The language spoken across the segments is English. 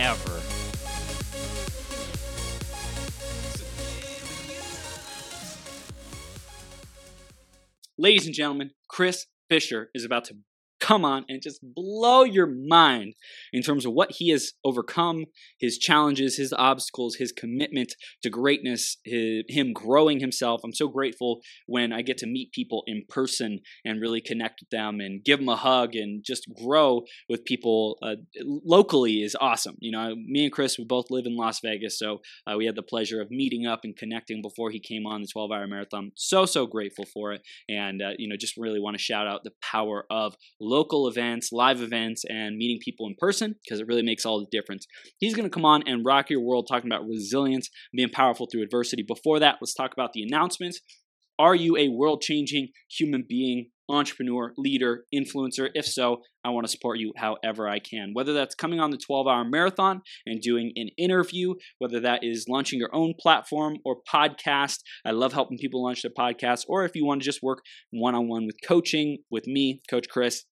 ever. Ladies and gentlemen, Chris Fisher is about to come on and just blow your mind in terms of what he has overcome, his challenges, his obstacles, his commitment to greatness, his, him growing himself. I'm so grateful when I get to meet people in person and really connect with them and give them a hug and just grow with people uh, locally is awesome. You know, me and Chris, we both live in Las Vegas, so uh, we had the pleasure of meeting up and connecting before he came on the 12 hour marathon. So, so grateful for it. And, uh, you know, just really want to shout out the power of local events, live events, and meeting people in person because it really makes all the difference. He's going to come on and rock your world talking about resilience, being powerful through adversity. Before that, let's talk about the announcements. Are you a world changing human being, entrepreneur, leader, influencer? If so, I want to support you however I can. Whether that's coming on the 12 hour marathon and doing an interview, whether that is launching your own platform or podcast. I love helping people launch their podcasts. Or if you want to just work one on one with coaching with me, Coach Chris,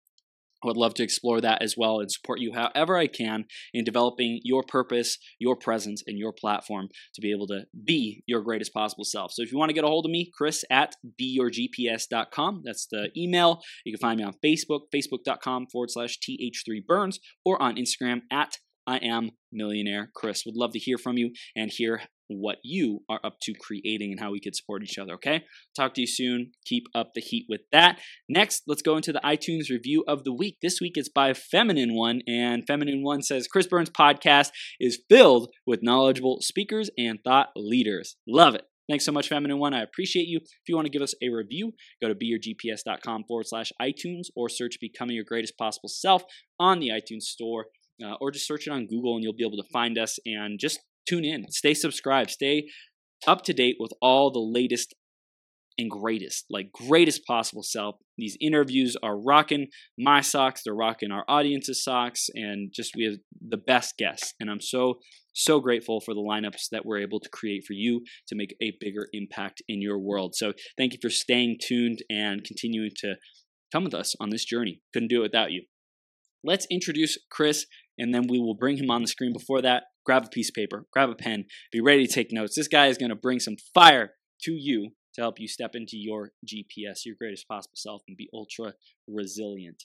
I would love to explore that as well and support you however I can in developing your purpose, your presence, and your platform to be able to be your greatest possible self. So if you want to get a hold of me, Chris at beyourgps.com. That's the email. You can find me on Facebook, facebook.com forward slash th3burns, or on Instagram at I am millionaire Chris. Would love to hear from you and hear what you are up to creating and how we could support each other, okay? Talk to you soon. Keep up the heat with that. Next, let's go into the iTunes review of the week. This week it's by Feminine One, and Feminine One says Chris Burns' podcast is filled with knowledgeable speakers and thought leaders. Love it. Thanks so much, Feminine One. I appreciate you. If you want to give us a review, go to beyourgps.com forward slash iTunes or search Becoming Your Greatest Possible Self on the iTunes Store. Uh, or just search it on Google and you'll be able to find us and just tune in, stay subscribed, stay up to date with all the latest and greatest, like greatest possible self. These interviews are rocking my socks, they're rocking our audience's socks, and just we have the best guests. And I'm so, so grateful for the lineups that we're able to create for you to make a bigger impact in your world. So thank you for staying tuned and continuing to come with us on this journey. Couldn't do it without you. Let's introduce Chris, and then we will bring him on the screen. Before that, grab a piece of paper, grab a pen, be ready to take notes. This guy is going to bring some fire to you to help you step into your GPS, your greatest possible self, and be ultra resilient.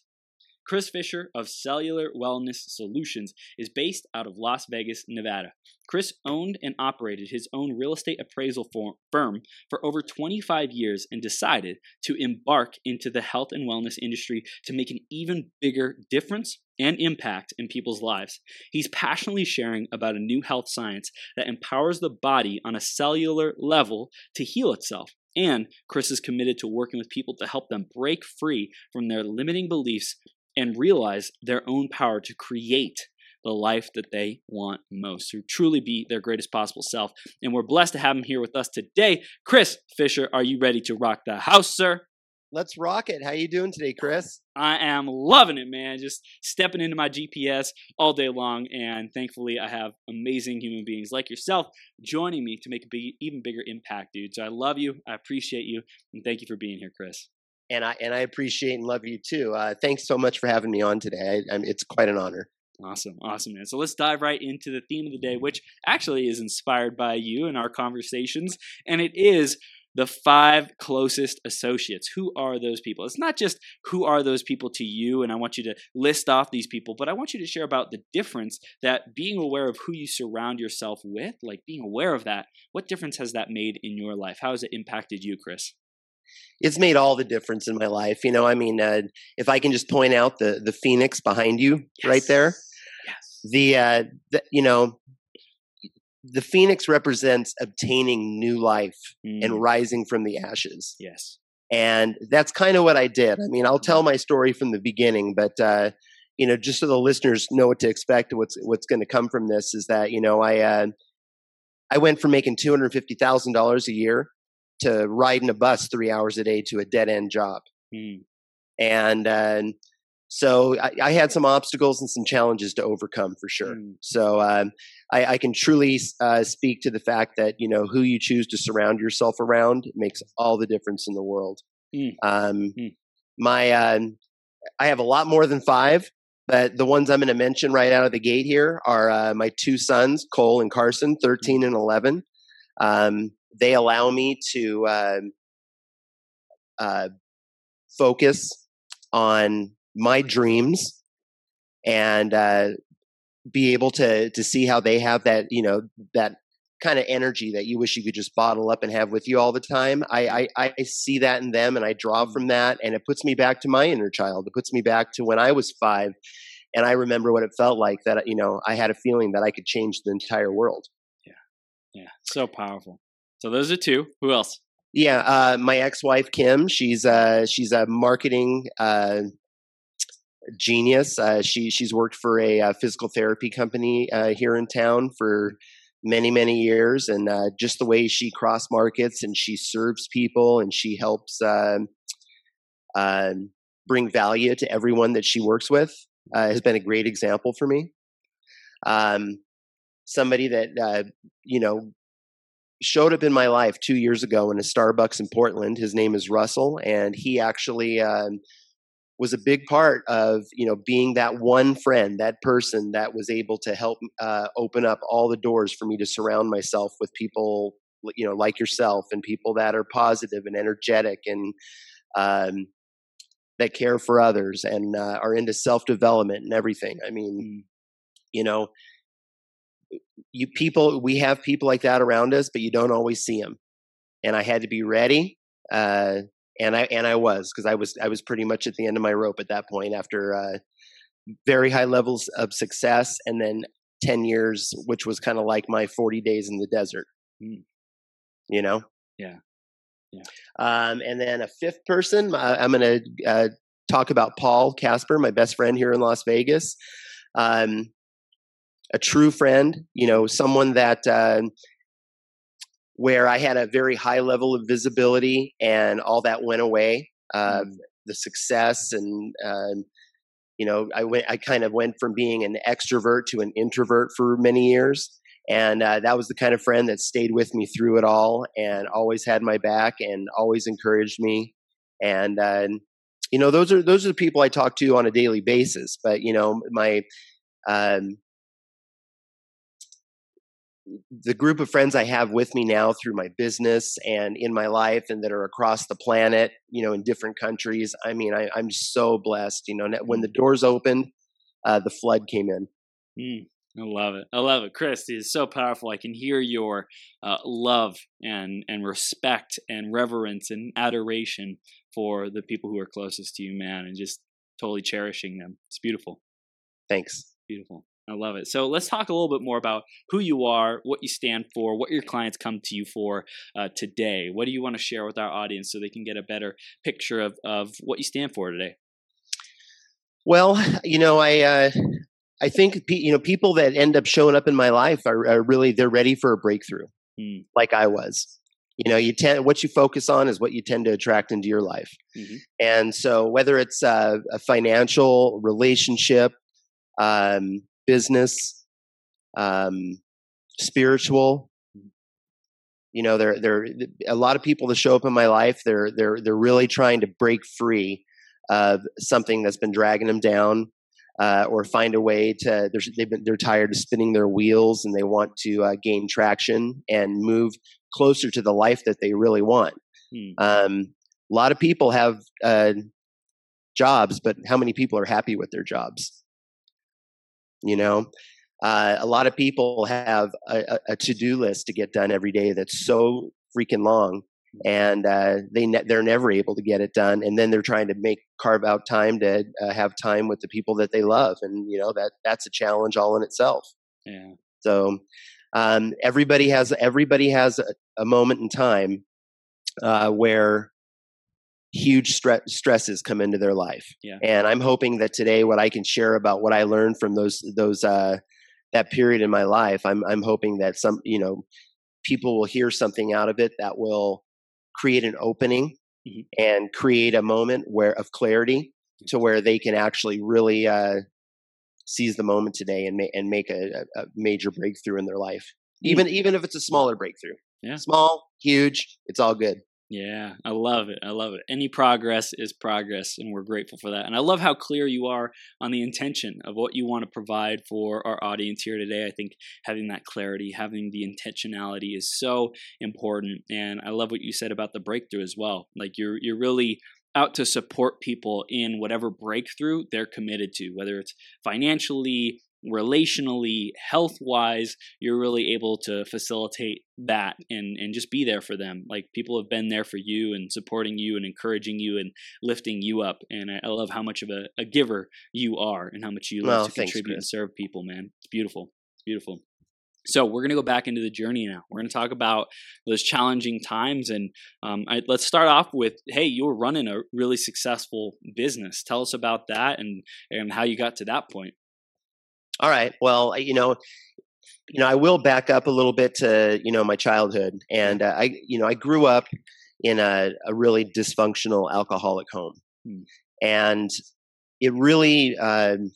Chris Fisher of Cellular Wellness Solutions is based out of Las Vegas, Nevada. Chris owned and operated his own real estate appraisal firm for over 25 years and decided to embark into the health and wellness industry to make an even bigger difference and impact in people's lives. He's passionately sharing about a new health science that empowers the body on a cellular level to heal itself. And Chris is committed to working with people to help them break free from their limiting beliefs and realize their own power to create the life that they want most, to truly be their greatest possible self. And we're blessed to have him here with us today. Chris Fisher, are you ready to rock the house, sir? Let's rock it. How you doing today, Chris? I am loving it, man. Just stepping into my GPS all day long, and thankfully, I have amazing human beings like yourself joining me to make a big, even bigger impact, dude. So I love you. I appreciate you, and thank you for being here, Chris and I and I appreciate and love you too. Uh, thanks so much for having me on today. I, it's quite an honor. Awesome, awesome, man. So let's dive right into the theme of the day, which actually is inspired by you and our conversations, and it is the five closest associates. Who are those people? It's not just who are those people to you, and I want you to list off these people, but I want you to share about the difference that being aware of who you surround yourself with, like being aware of that, what difference has that made in your life? How has it impacted you, Chris? It's made all the difference in my life. You know, I mean, uh, if I can just point out the the phoenix behind you yes. right there, yes. the, uh, the you know, the phoenix represents obtaining new life mm. and rising from the ashes. Yes, and that's kind of what I did. I mean, I'll tell mm-hmm. my story from the beginning, but uh, you know, just so the listeners know what to expect what's what's going to come from this is that you know I uh, I went from making two hundred fifty thousand dollars a year to riding a bus three hours a day to a dead end job, Mm. and uh, so I, I had some obstacles and some challenges to overcome for sure. Mm. So um, I, I can truly uh, speak to the fact that you know who you choose to surround yourself around makes all the difference in the world. Mm. Um, Mm. My, uh, I have a lot more than five, but the ones I'm going to mention right out of the gate here are uh, my two sons, Cole and Carson, 13 and 11. Um, they allow me to um uh, focus on my dreams and uh, be able to to see how they have that you know that kind of energy that you wish you could just bottle up and have with you all the time. I, I I see that in them and I draw from that and it puts me back to my inner child. It puts me back to when I was five and I remember what it felt like that you know I had a feeling that I could change the entire world. Yeah, yeah, so powerful. So those are two. Who else? Yeah, uh, my ex-wife Kim, she's uh, she's a marketing uh, genius. Uh, she she's worked for a, uh physical therapy company here in town for many many years, and just the way she cross markets and she serves people and she helps um um, bring value to everyone that she works with has been a great example for me. Um, somebody that you know showed up in my life two years ago in a Starbucks in Portland. His name is Russell, and he actually um, was a big part of you know being that one friend, that person that was able to help uh, open up all the doors for me to surround myself with people you know like yourself and people that are positive and energetic and um, that care for others and uh, are into self development and everything. I mean, Mm. you know, you people we have people like that around us, but you don't always see them. And I had to be ready, uh, and I and I was because I was I was pretty much at the end of my rope at that point after uh, very high levels of success, and then ten years, which was kind of like my forty days in the desert. Mm. You know. Yeah. Yeah. Um, and then a fifth person, uh, I'm going to uh, talk about Paul Casper, my best friend here in Las Vegas. Um, a true friend, you know, someone that uh, where I had a very high level of visibility and all that went away. Uh, Mm. The success and um, you know, I went. I kind of went from being an extrovert to an introvert for many years, and uh, that was the kind of friend that stayed with me through it all and always had my back and always encouraged me. And you know, those are those are the people I talk to on a daily basis. But you know, my um, the group of friends I have with me now through my business and in my life and that are across the planet, you know, in different countries. I mean, I, I'm so blessed. You know, when the doors opened, uh, the flood came in. Mm, I love it. I love it, Chris. It is so powerful. I can hear your uh, love and and respect and reverence and adoration for the people who are closest to you, man, and just totally cherishing them. It's beautiful. Thanks. Beautiful. I love it. So let's talk a little bit more about who you are, what you stand for, what your clients come to you for uh, today. What do you want to share with our audience so they can get a better picture of, of what you stand for today? Well, you know, I uh, I think you know people that end up showing up in my life are, are really they're ready for a breakthrough, Mm. like I was. You know, you tend what you focus on is what you tend to attract into your life, Mhm. and so whether it's uh, a financial relationship, um, business, um, spiritual. You know, there there a lot of people that show up in my life. They're they're they're really trying to break free of something that's been dragging them down, uh, or find a way to. They're, they've been they're tired of spinning their wheels and they want to uh, gain traction and move closer to the life that they really want. Hmm. Um, a lot of people have uh, jobs, but how many people are happy with their jobs? You know, uh, a lot of people have a, a, to-do list to get done every day that's so freaking long, and uh, they ne- they're never able to get it done. And then they're trying to make carve out time to uh, have time with the people that they love, and you know that that's a challenge all in itself. Yeah. So um, everybody has everybody has a, a moment in time uh, where huge stre- stresses come into their life. Yeah. And I'm hoping that today, what I can share about what I learned from those those uh, that period in my life, I'm I'm hoping that some you know people will hear something out of it that will create an opening Mhm. and create a moment where of clarity to where they can actually really uh, seize the moment today and, ma- and make a, a a major breakthrough in their life. Even even if it's a smaller breakthrough, Yeah. small, huge, it's all good. Yeah, I love it. I love it. Any progress is progress, and we're grateful for that. And I love how clear you are on the intention of what you want to provide for our audience here today. I think having that clarity, having the intentionality is so important. And I love what you said about the breakthrough as well. Like you're you're really out to support people in whatever breakthrough they're committed to, whether it's financially, relationally, health wise, you're really able to facilitate that and, and just be there for them. Like people have been there for you and supporting you and encouraging you and lifting you up. And I, I love how much of a, a giver you are and how much you love Well, to thanks, contribute and serve people, man. It's beautiful. It's beautiful. So we're going to go back into the journey now. We're going to talk about those challenging times, and um, I, let's start off with, hey, you were running a really successful business. Tell us about that and and how you got to that point. All right. Well, you know, you know, I will back up a little bit to you know my childhood, and uh, I, you know, I grew up in a, a really dysfunctional alcoholic home, Hmm. and it really um,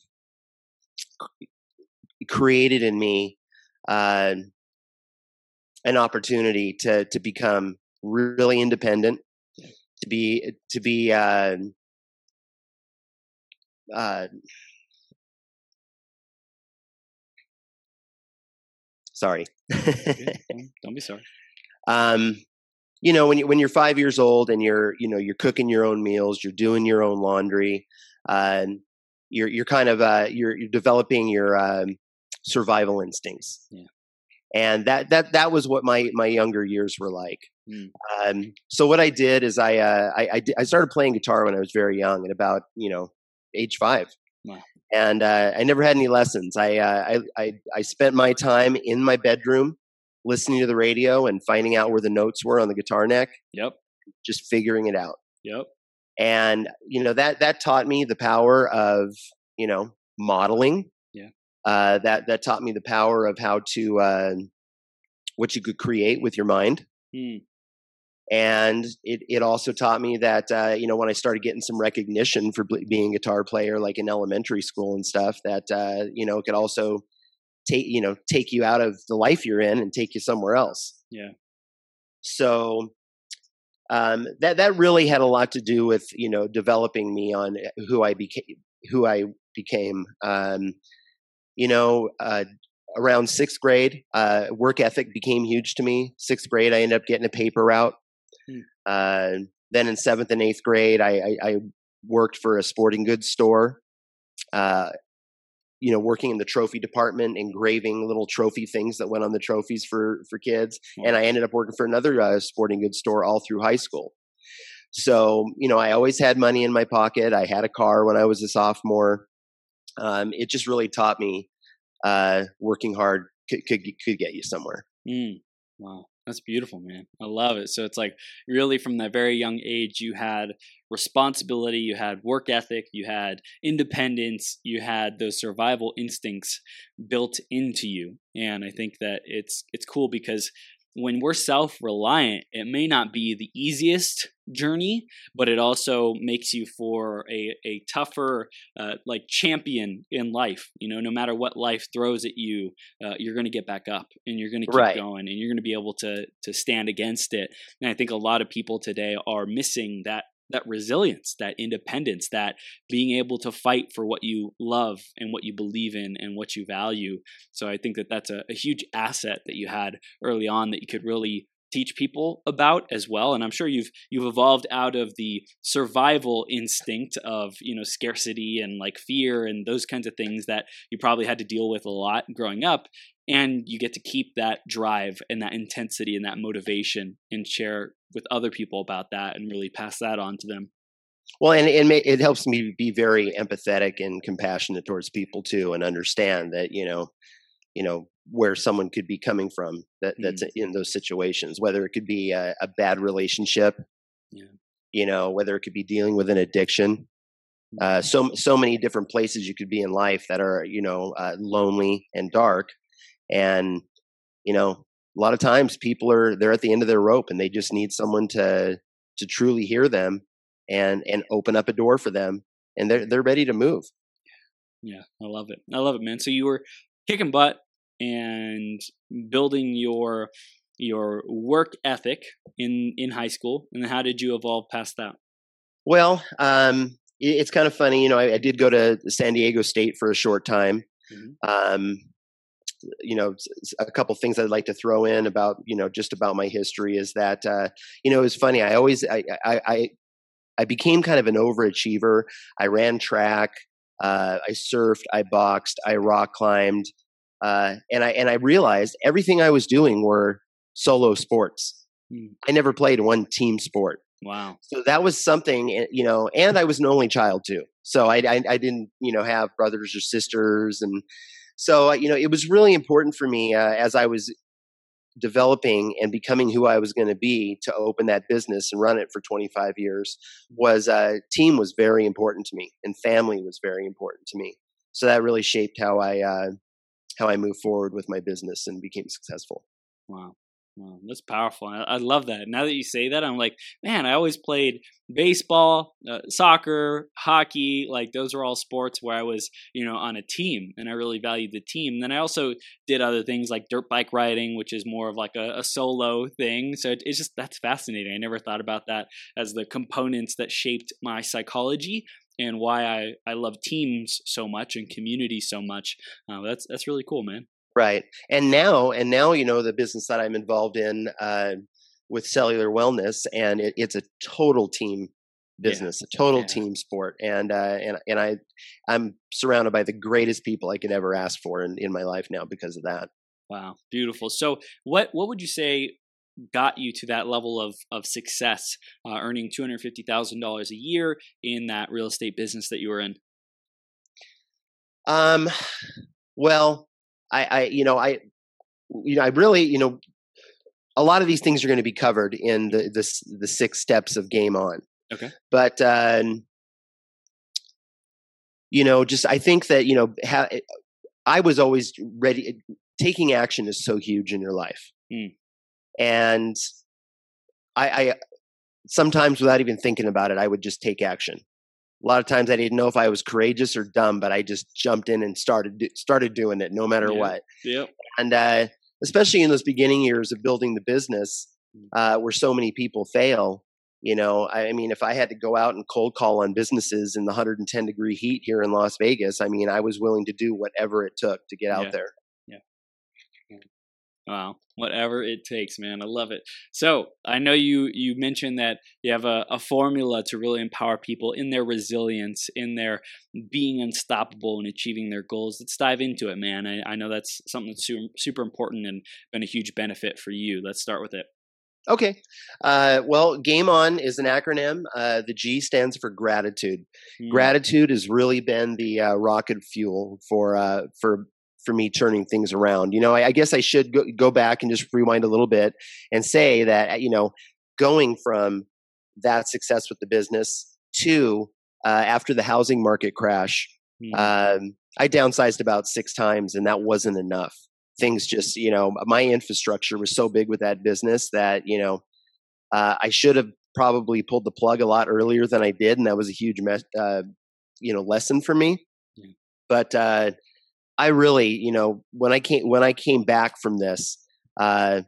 created in me uh, an opportunity to to become really independent, to be to be. Uh, sorry. Don't- be sorry. um, you know, when you when you're five years old and you're you know you're cooking your own meals, you're doing your own laundry, and you're you're kind of uh, you're you're developing your um, survival instincts. Yeah. And that that that was what my my younger years were like. Mm. Um, so what I did is I, uh, I I I started playing guitar when I was very young, at about you know age five. Wow. And uh, I never had any lessons. I, uh, I I I spent my time in my bedroom listening to the radio and finding out where the notes were on the guitar neck, Yep. just figuring it out. Yep. And you know that that taught me the power of you know modeling. Yeah. Uh, that that taught me the power of how to uh, what you could create with your mind. Mm. And it, it also taught me that uh, you know when I started getting some recognition for being a guitar player, like in elementary school and stuff, that uh, you know it could also take you know take you out of the life you're in and take you somewhere else. Yeah. So um, that that really had a lot to do with you know developing me on who I became. Who I became. Um, you know, uh, around sixth grade, uh, work ethic became huge to me. Sixth grade, I ended up getting a paper route. Hmm. Uh, then in seventh and eighth grade, I, I, I worked for a sporting goods store. Uh, you know, working in the trophy department, engraving little trophy things that went on the trophies for for kids. And I ended up working for another uh, sporting goods store all through high school. So you know, I always had money in my pocket. I had a car when I was a sophomore. Um, it just really taught me uh, working hard could, could could get you somewhere. Mm. Wow. That's beautiful, man. I love it. So it's like really from that very young age, you had responsibility, you had work ethic, you had independence, you had those survival instincts built into you. And I think that it's it's cool because when we're self-reliant, it may not be the easiest journey, but it also makes you for a, a tougher uh, like champion in life. You know, no matter what life throws at you, uh, you're going to get back up and you're going to keep Right. going and you're going to be able to to stand against it. And I think a lot of people today are missing that that resilience, that independence, that being able to fight for what you love and what you believe in and what you value. So I think that that's a, a huge asset that you had early on that you could really teach people about as well and i'm sure you've you've evolved out of the survival instinct of you know scarcity and like fear and those kinds of things that you probably had to deal with a lot growing up and you get to keep that drive and that intensity and that motivation and share with other people about that and really pass that on to them Well, and it, it helps me be very empathetic and compassionate towards people too, and understand that you know, you know where someone could be coming from that that's in those situations. Whether it could be a, a bad relationship, Yeah. you know, whether it could be dealing with an addiction. Uh, so so many different places you could be in life that are you know uh, lonely and dark, and you know a lot of times people are they're at the end of their rope and they just need someone to to truly hear them and and open up a door for them and they're they're ready to move. Yeah, I love it. I love it, man. So you were kicking butt and building your your work ethic in in high school, and how did you evolve past that? Well, um, it's kind of funny, you know. I, I, did go to San Diego State for a short time. Mm-hmm. Um, you know, a couple things I'd like to throw in about you know just about my history is that uh, you know it was funny. I always I, I I I became kind of an overachiever. I ran track. Uh, I surfed. I boxed. I rock climbed. Uh, and I and I realized everything I was doing were solo sports. Mm. I never played one team sport. Wow. So that was something, eh, you know, and I was an only child too. So I, I, I didn't, you know, have brothers or sisters. And so, you know, it was really important for me uh, as I was developing and becoming who I was going to be to open that business and run it for 25 years was uh, team was very important to me and family was very important to me. So that really shaped how I uh, how I moved forward with my business and became successful. Wow. That's powerful. I, I, love that. Now that you say that, I'm like, man, I always played baseball, uh, soccer, hockey. Like those are all sports where I was, you know, on a team, and I really valued the team. And then I also did other things like dirt bike riding, which is more of like a, a solo thing. So it, it's just that's fascinating. I never thought about that as the components that shaped my psychology and why I, I love teams so much and community so much. Uh, that's that's really cool, man. Right. And now, and now, you know, the business that I'm involved in uh, with cellular wellness, and it, it's a total team business, yeah. a total yeah. team sport. And, uh, and, and I, I'm surrounded by the greatest people I could ever ask for in, in my life now because of that. Wow. Beautiful. So what, what would you say got you to that level of of success, uh, earning two hundred fifty thousand dollars a year in that real estate business that you were in? Um, well, I, I, you know, I, you know, I really, you know, a lot of these things are going to be covered in the the, the six steps of Game On. Okay. But uh, you know, just I think that you know, ha- I was always ready. Taking action is so huge in your life, mm. and I, I sometimes without even thinking about it, I would just take action a lot of times I didn't know if I was courageous or dumb, but I just jumped in and started started doing it no matter yeah. what. Yep. And uh, especially in those beginning years of building the business, mm. uh, where so many people fail. You know, I mean, if I had to go out and cold call on businesses in the 110 degree heat here in Las Vegas, I mean, I was willing to do whatever it took to get out yeah. there. Wow, whatever it takes, man. I love it. So I know you you mentioned that you have a, a formula to really empower people in their resilience, in their being unstoppable and achieving their goals. Let's dive into it, man. I, I know that's something that's super, super important and been a huge benefit for you. Let's start with it. Okay. Uh, well, Game On is an acronym. Uh, the G stands for gratitude. Mm. Gratitude has really been the uh, rocket fuel for uh, for for me turning things around. You know, I, I guess I should go, go back and just rewind a little bit and say that, you know, going from that success with the business to uh, after the housing market crash, mm. um, I downsized about six times and that wasn't enough. Things just, you know, my infrastructure was so big with that business that, you know, uh, I should have probably pulled the plug a lot earlier than I did. And that was a huge, uh, you know, lesson for me. Mm. But, uh, I really, you know, when I came when I came back from this, uh,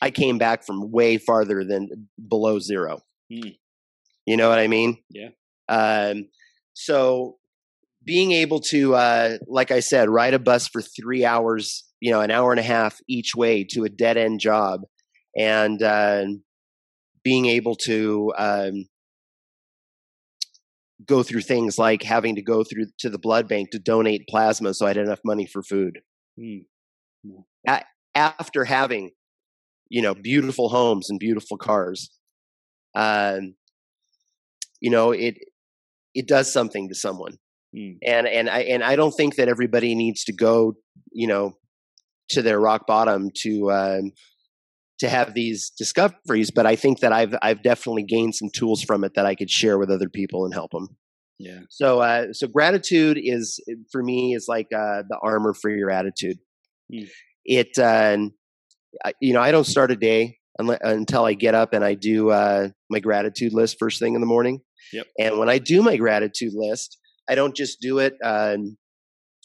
I came back from way farther than below zero. Mm. You know what I mean? Yeah. Um, so being able to, uh, like I said, ride a bus for three hours, you know, an hour and a half each way to a dead end job, and uh, being able to um, go through things like having to go through to the blood bank to donate plasma so I had enough money for food. Mm. A- after having, you know, beautiful homes and beautiful cars, um, you know, it it does something to someone, mm. and and I and I don't think that everybody needs to go, you know, to their rock bottom to um, to have these discoveries, but I think that I've I've definitely gained some tools from it that I could share with other people and help them. Yeah. So uh, so gratitude is for me is like uh, the armor for your attitude. Mm. It uh, you know I don't start a day until I get up and I do uh, my gratitude list first thing in the morning. Yep. And when I do my gratitude list, I don't just do it, uh,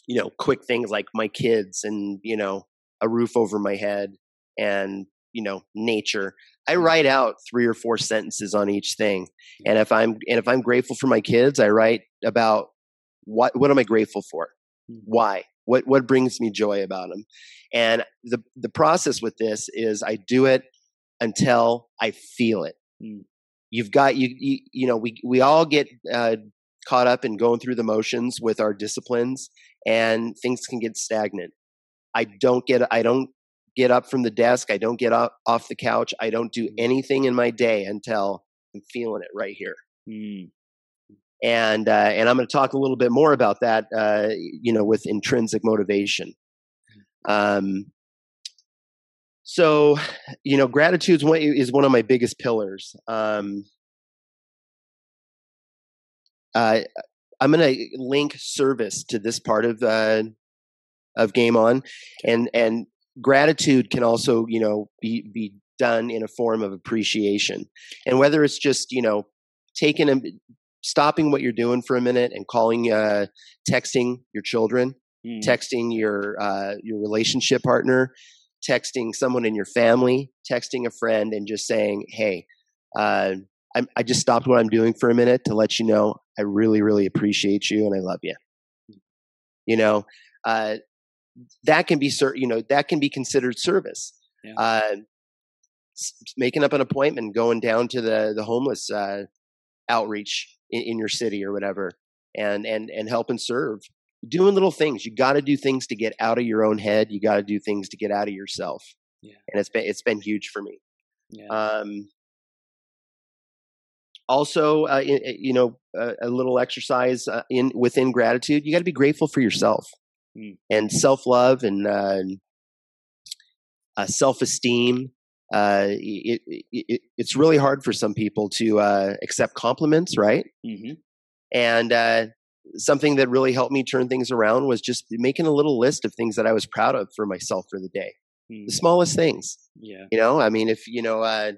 you know, quick things like my kids and you know a roof over my head and you know nature. I write out three or four sentences on each thing, and if I'm and if I'm grateful for my kids, I write about what what am I grateful for, Mm. why, what what brings me joy about them, and the the process with this is I do it until I feel it. Mm. You've got you, you you know we we all get uh, caught up in going through the motions with our disciplines, and things can get stagnant. I don't get I don't get up from the desk. I don't get up off the couch. I don't do anything in my day until I'm feeling it right here. Mm. And uh, and I'm going to talk a little bit more about that. Uh, you know, with intrinsic motivation. Um, so, you know, gratitude is one of my biggest pillars. Um, uh, I'm going to link service to this part of uh, of Game On, and and gratitude can also you know be be done in a form of appreciation, and whether it's just you know taking a stopping what you're doing for a minute and calling, uh, texting your children, Mm. texting your uh, your relationship partner, texting someone in your family, texting a friend, and just saying, "Hey, uh, I'm, I just stopped what I'm doing for a minute to let you know I really, really appreciate you and I love you." You know, uh, that can be cer- you know that can be considered service. Yeah. Uh, s- making up an appointment, going down to the the homeless uh, outreach in, in your city or whatever, and and and help and serve doing little things. You got to do things to get out of your own head. You got to do things to get out of yourself. Yeah. And it's been it's been huge for me. Yeah. Um, also, uh, you know, a, a little exercise uh, in within gratitude. You got to be grateful for yourself Mm. and self love and uh, uh, self esteem. Uh, it, it, it, it's really hard for some people to uh, accept compliments, right? hmm And uh, something that really helped me turn things around was just making a little list of things that I was proud of for myself for the day. Mm. The smallest things, Yeah. you know. I mean, if you know, uh,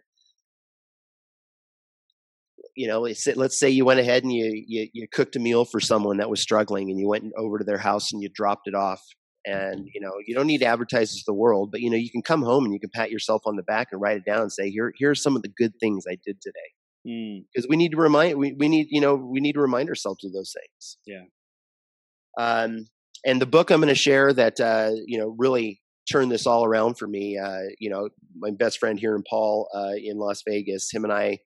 you know, let's say- you went ahead and you, you you cooked a meal for someone that was struggling, and you went over to their house and you dropped it off. And you know, you don't need to advertise this to the world, but you know, you can come home and you can pat yourself on the back and write it down and say, "Here, here are some of the good things I did today." Mm. because we need to remind we, we need you know we need to remind ourselves of those things Yeah. um and the book i'm going to share that uh you know really turned this all around for me uh you know my best friend here in paul uh in las vegas him and i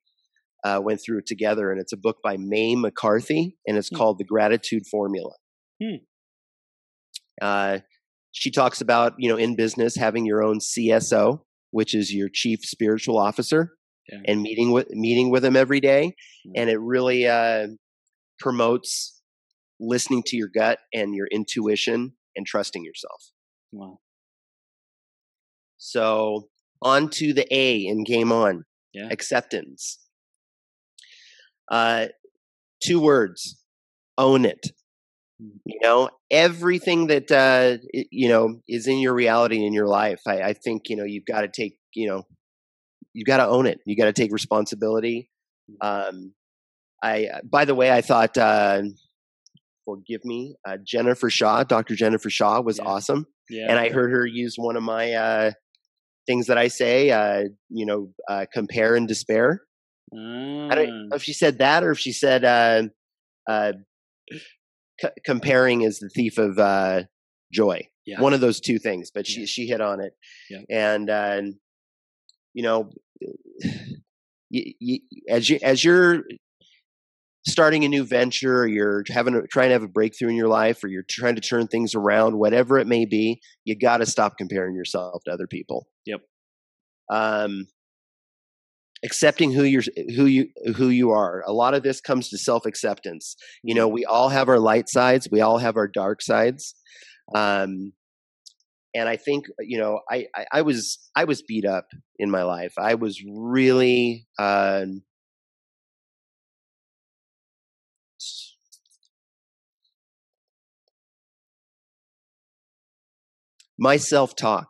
uh, went through it together and it's a book by may mccarthy and it's Hmm. called the gratitude formula Hmm. uh she talks about you know in business having your own cso which is your chief spiritual officer Yeah. and meeting with meeting with them every day Mm. and it really uh, promotes listening to your gut and your intuition and trusting yourself Wow. so on to the a in game on Yeah. acceptance uh, two words own it Mm. you know everything that uh, you know is in your reality in your life i, I think you know you've got to take you know you've got to own it you got to take responsibility um, i by the way i thought uh, forgive me uh, jennifer shaw dr jennifer shaw was Yeah. awesome Yeah. and i heard her use one of my uh, things that i say uh, you know uh, compare and despair I don't Ah. know if she said that or if she said uh, uh, c- comparing is the thief of uh, joy. Yeah. One of those two things, but she Yeah. she hit on it. Yeah. And uh, you know, you, you, as you as you're starting a new venture, or you're having a, trying to have a breakthrough in your life, or you're trying to turn things around, whatever it may be, you got to stop comparing yourself to other people. Yep. Um, accepting who you're who you who you are. A lot of this comes to self acceptance you know we all have our light sides we all have our dark sides. Um and I think you know I, I, I was I was beat up in my life. I was really uh, my self talk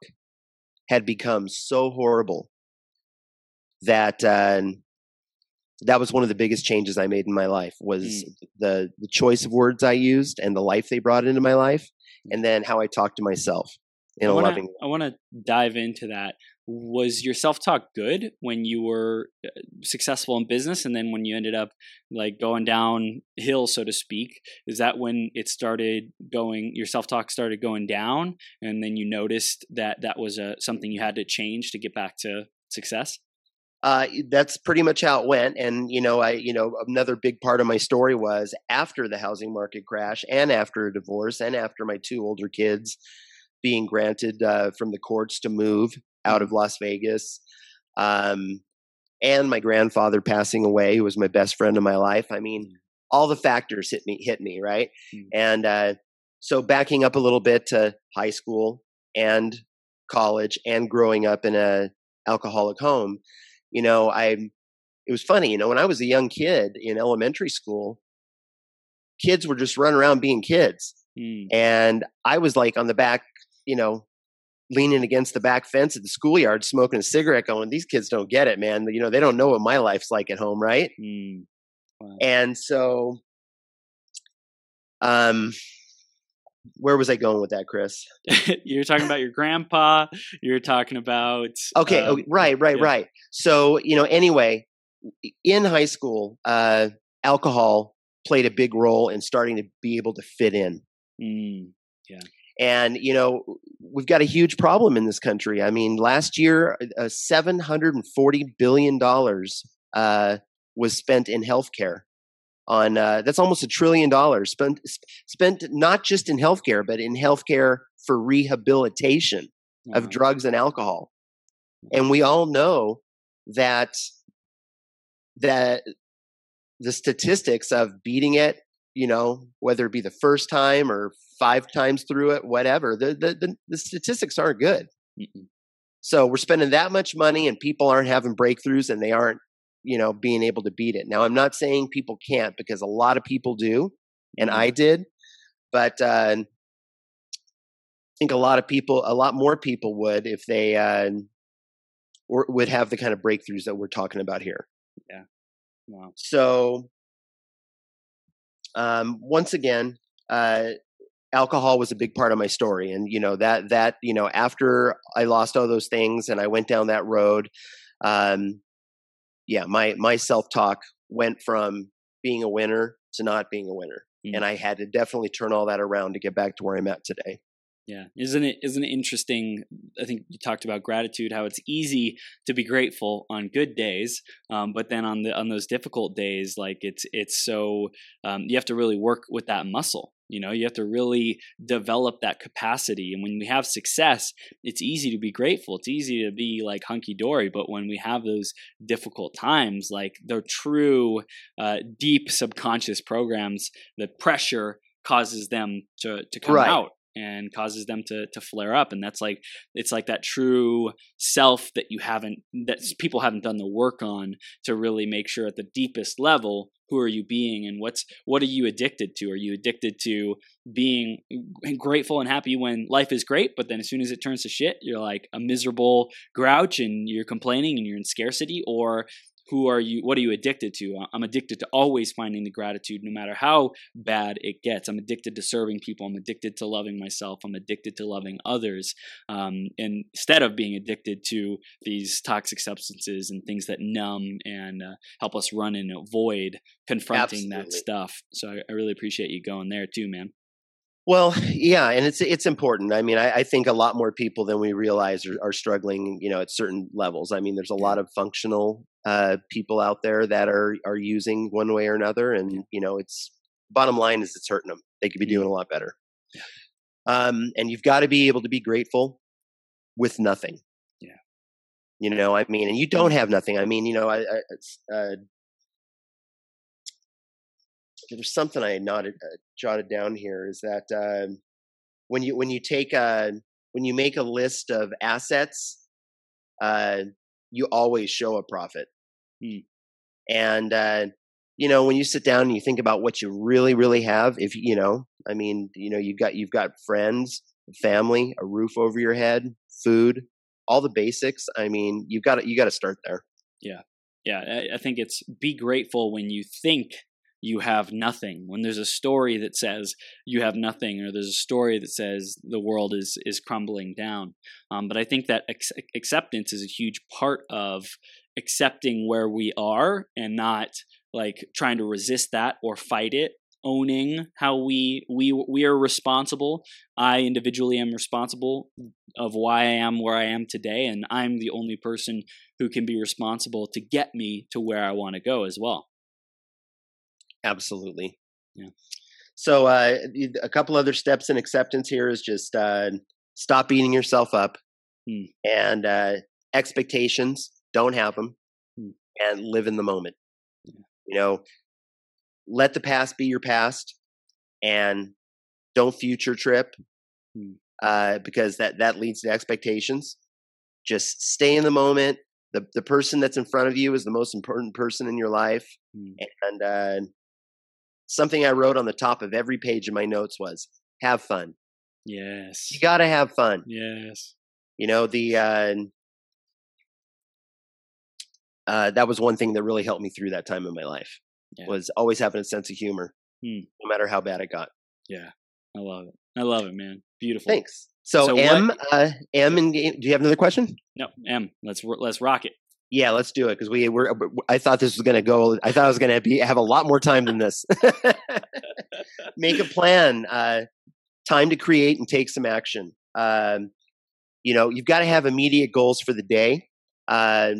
had become so horrible that uh, that was one of the biggest changes I made in my life was mm. the the choice of words I used and the life they brought into my life, and then how I talked to myself in I a wanna, loving. I want to dive into that. Was your self talk good when you were uh, successful in business, and then when you ended up like going downhill, so to speak? Is that when it started going? Your self talk started going down, and then you noticed that that was a something you had to change to get back to success. Uh, that's pretty much how it went. And you know, I you know another big part of my story was after the housing market crash, and after a divorce, and after my two older kids being granted uh, from the courts to move out of Las Vegas, um, and my grandfather passing away, who was my best friend of my life. I mean, all the factors hit me hit me right, mm-hmm. and uh, so backing up a little bit to high school and college and growing up in a alcoholic home you know, I it was funny, you know, when I was a young kid in elementary school, kids were just running around being kids. Mm. And I was like on the back, you know, leaning against the back fence at the schoolyard smoking a cigarette going, these kids don't get it, man. You know, they don't know what my life's like at home, right? Mm. Wow. And so um where was I going with that, Chris? you're talking about your grandpa. You're talking about okay, um, okay right, right, yeah. right. So you know, anyway, in high school, uh, alcohol played a big role in starting to be able to fit in. Mm, yeah. And you know we've got a huge problem in this country. I mean, last year, uh, seven hundred and forty billion dollars uh, was spent in healthcare on uh, that's almost a trillion dollars spent spent not just in healthcare but in healthcare for rehabilitation wow. of drugs and alcohol and we all know that that the statistics of beating it you know whether it be the first time or five times through it whatever the the, the, the statistics aren't good Mm-mm. so we're spending that much money and people aren't having breakthroughs and they aren't you know, being able to beat it. Now, I'm not saying people can't because a lot of people do, and mm-hmm. I did, but uh, I think a lot of people, a lot more people would if they uh, or would have the kind of breakthroughs that we're talking about here. Yeah. Wow. So, um, once again, uh, alcohol was a big part of my story, and you know that that you know after I lost all those things and I went down that road, um, yeah, my my self talk went from being a winner to not being a winner, mm. and I had to definitely turn all that around to get back to where I'm at today. Yeah, isn't it isn't it interesting? I think you talked about gratitude, how it's easy to be grateful on good days, um, but then on the on those difficult days, like it's it's so um, you have to really work with that muscle. You know, you have to really develop that capacity. And when we have success, it's easy to be grateful. It's easy to be like hunky dory. But when we have those difficult times, like the true uh, deep subconscious programs, the pressure causes them to to come right. out and causes them to to flare up. And that's like it's like that true self that you haven't that people haven't done the work on to really make sure at the deepest level who are you being and what's what are you addicted to? Are you addicted to being grateful and happy when life is great but then as soon as it turns to shit you're like a miserable grouch and you're complaining and you're in scarcity? Or who are you what are you addicted to? I'm addicted to always finding the gratitude no matter how bad it gets. I'm addicted to serving people. I'm addicted to loving myself. I'm addicted to loving others um, instead of being addicted to these toxic substances and things that numb and uh, help us run and avoid confronting Absolutely. that stuff. So I, I really appreciate you going there too man well, yeah, and it's it's important. I mean, I, I, think a lot more people than we realize are, are, struggling, you know, at certain levels. I mean, there's a lot of functional uh, people out there that are are using one way or another, and you know, it's bottom line is it's hurting them. They could be doing a lot better. Um, and you've got to be able to be grateful with nothing. Yeah. You know, I mean, and you don't have nothing. I mean, you know, I, I uh, there's something I noted, uh, jotted down here is that uh, when you when you take a when you make a list of assets, uh, you always show a profit. Hmm. And uh, you know, when you sit down and you think about what you really, really have, if you know, I mean, you know, you've got you've got friends, family, a roof over your head, food, all the basics. I mean, you've got to you got to start there. Yeah, yeah. I, I think it's be grateful when you think you have nothing. When there's a story that says you have nothing or there's a story that says the world is is crumbling down um, but i think that ex- acceptance is a huge part of accepting where we are and not like trying to resist that or fight it owning how we we we are responsible. I individually am responsible of why i am where i am today and i'm the only person who can be responsible to get me to where i want to go as well absolutely yeah so uh, a couple other steps in acceptance here is just uh, stop beating yourself up hmm. and uh, expectations don't have them hmm. and live in the moment you know, let the past be your past and don't future trip hmm. uh, because that, that leads to expectations. Just stay in the moment. The, the person that's in front of you is the most important person in your life. And uh, something I wrote on the top of every page of my notes was have fun. Yes. You got to have fun. Yes. You know, the, uh, uh, that was one thing that really helped me through that time in my life yeah. was always having a sense of humor hmm. no matter how bad it got yeah i love it i love it man beautiful thanks so, so m uh, m and do you have another question no m let's let's rock it yeah let's do it because we were i thought this was going to go i thought i was going to be have a lot more time than this make a plan uh, time to create and take some action um, you know you've got to have immediate goals for the day uh,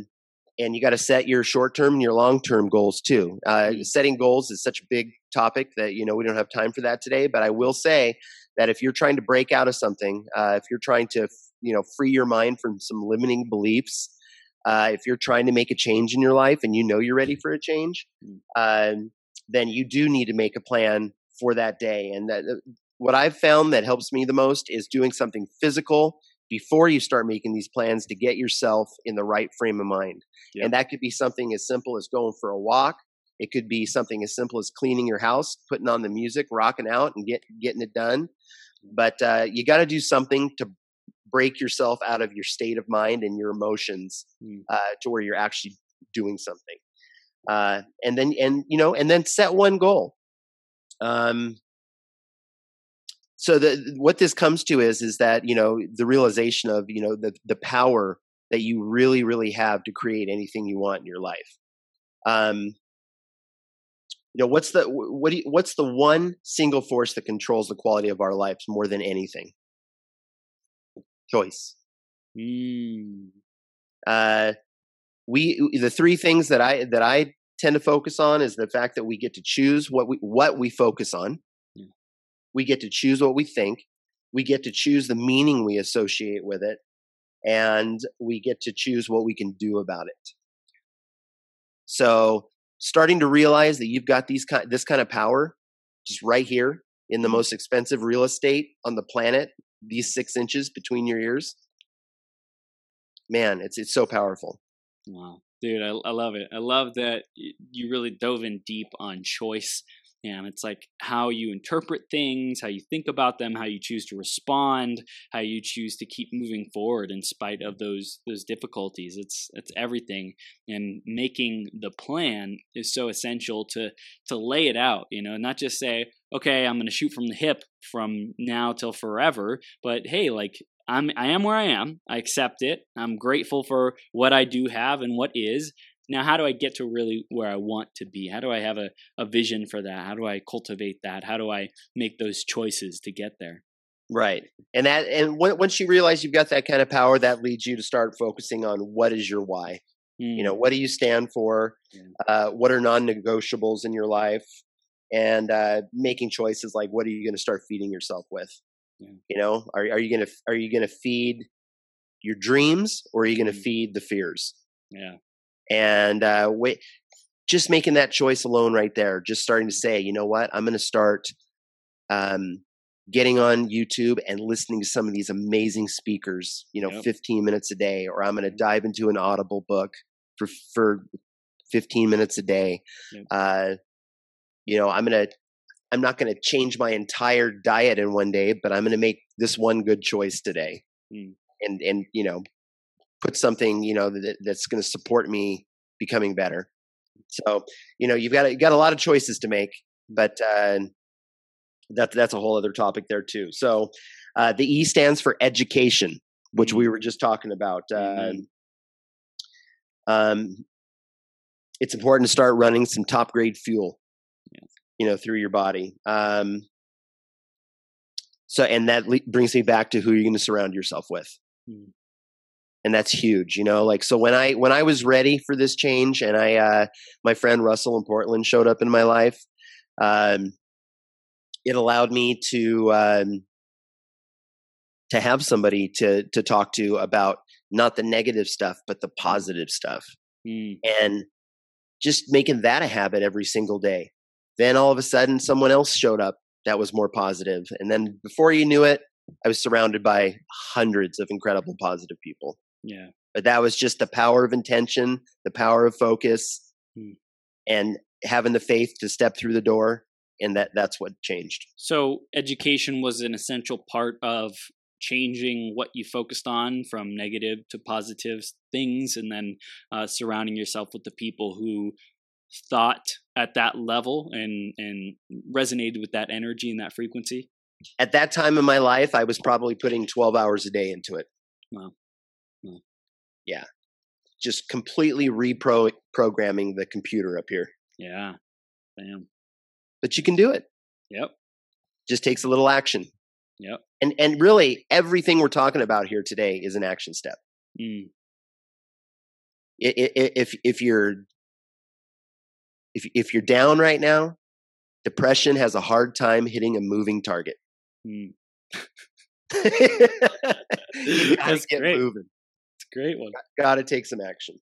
and you got to set your short term and your long term goals too. Uh, mm-hmm. setting goals is such a big topic that you know we don't have time for that today. But I will say that if you're trying to break out of something, uh, if you're trying to you know free your mind from some limiting beliefs, uh, if you're trying to make a change in your life and you know you're ready for a change, mm. um, then you do need to make a plan for that day. And that, uh, what I've found that helps me the most is doing something physical before you start making these plans to get yourself in the right frame of mind. And that could be something as simple as going for a walk. It could be something as simple as cleaning your house, putting on the music, rocking out, and get getting it done. But uh, you got to do something to break yourself out of your state of mind and your emotions mm. uh, to where you're actually doing something. Uh, and then, and you know, and then set one goal. Um, so the, what this comes to is is that you know the realization of you know the the power that you really really have to create anything you want in your life um you know what's the what do you, what's the one single force that controls the quality of our lives more than anything choice mm. uh we the three things that i that i tend to focus on is the fact that we get to choose what we what we focus on we get to choose what we think. We get to choose the meaning we associate with it. And we get to choose what we can do about it. So, starting to realize that you've got these kind this kind of power just right here in the mm-hmm. most expensive real estate on the planet, these six inches between your ears. Man, it's it's so powerful. Wow, dude, I, I love it. I love that you really dove in deep on choice and it's like how you interpret things, how you think about them, how you choose to respond, how you choose to keep moving forward in spite of those those difficulties. It's it's everything. And making the plan is so essential to to lay it out, you know, not just say, okay, I'm gonna shoot from the hip from now till forever, but hey, like I'm I am where I am. I accept it. I'm grateful for what I do have and what is, now how do i get to really where i want to be? How do i have a, a vision for that? How do i cultivate that? How do i make those choices to get there? Right and that and once you realize you've got that kind of power that leads you to start focusing on what is your why? Mm. you know what do you stand for? Yeah. uh, what are non-negotiables in your life? And uh, making choices like what are you going to start feeding yourself with? Yeah. you know are, are you going to are you going to feed your dreams or are you going to mm. feed the fears? Yeah and uh, wait, just making that choice alone right there, just starting to say, you know what, I'm going to start um, getting on YouTube and listening to some of these amazing speakers, you know, Yep. 15 minutes a day, or I'm going to dive into an Audible book for for 15 minutes a day. Yep. Uh, you know, I'm going to I'm not going to change my entire diet in one day, but I'm going to make this one good choice today, Mm. and and you know, put something you know that, that's going to support me becoming better. So you know, you've got you got a lot of choices to make, but uh, that that's a whole other topic there too. So uh, the E stands for education, which we were just talking about. Uh, Mhm. um, it's important to start running some top grade fuel, you know, through your body. Um, so, and that le- brings me back to who you're going to surround yourself with. Mm. And that's huge, you know. Like so, when I when I was ready for this change, and I uh, my friend Russell in Portland showed up in my life, um, it allowed me to um, to have somebody to to talk to about not the negative stuff, but the positive stuff Mm. and just making that a habit every single day. Then all of a sudden, someone else showed up that was more positive, and then before you knew it, I was surrounded by hundreds of incredible positive people. Yeah. But that was just the power of intention, the power of focus, Hmm. and having the faith to step through the door, and that that's what changed. So education was an essential part of changing what you focused on from negative to positive things and then uh, surrounding yourself with the people who thought at that level and and resonated with that energy and that frequency At that time in my life, I was probably putting 12 hours a day into it. Wow. Wow. Yeah. Just completely reprogramming the computer up here. yeah bam But you can do it. yep Just takes a little action. yep And and really everything we're talking about here today is an action step. mm. If if you're if if you're down right now, depression has a hard time hitting a moving target. Mm. you gotta That's get great. moving. Great one Got to take some action.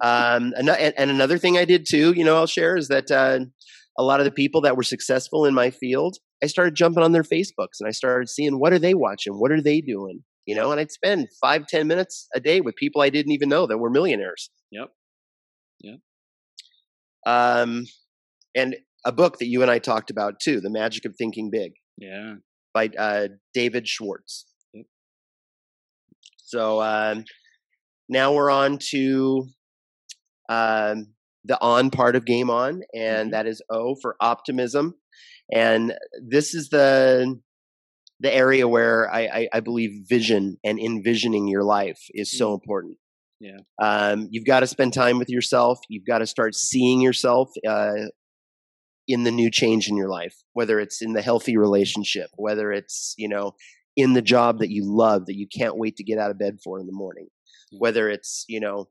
um, and, and another thing I did too, you know, I'll share is that uh, a lot of the people that were successful in my field, I started jumping on their Facebooks and I started seeing what are they watching, what are they doing, you know, and I'd spend five ten minutes a day with people I didn't even know that were millionaires. Yep. Um, and a book that you and I talked about too, The Magic of Thinking Big yeah by uh, David Schwartz. So um, now we're on to um, the on part of Game On, and Mhm. that is O for optimism. And this is the the area where I, I, I believe vision and envisioning your life is so Mm. important. Yeah. Um, you've got to spend time with yourself. You've got to start seeing yourself uh, in the new change in your life, whether it's in the healthy relationship, whether it's, you know, in the job that you love that you can't wait to get out of bed for in the morning, whether it's, you know,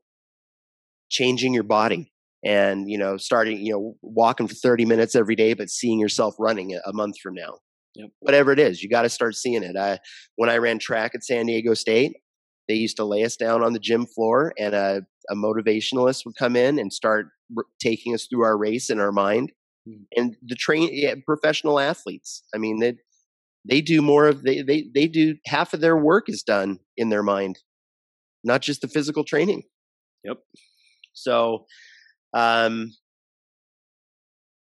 changing your body and, you know, starting, you know, walking for 30 minutes every day, but seeing yourself running a month from now. Yep. Whatever it is, you got to start seeing it. I, when I ran track at San Diego State, they used to lay us down on the gym floor and a, a motivationalist would come in and start r- taking us through our race in our mind Mm. and the train yeah, professional athletes i mean they they do more of they, they they do half of their work is done in their mind not just the physical training Yep. so um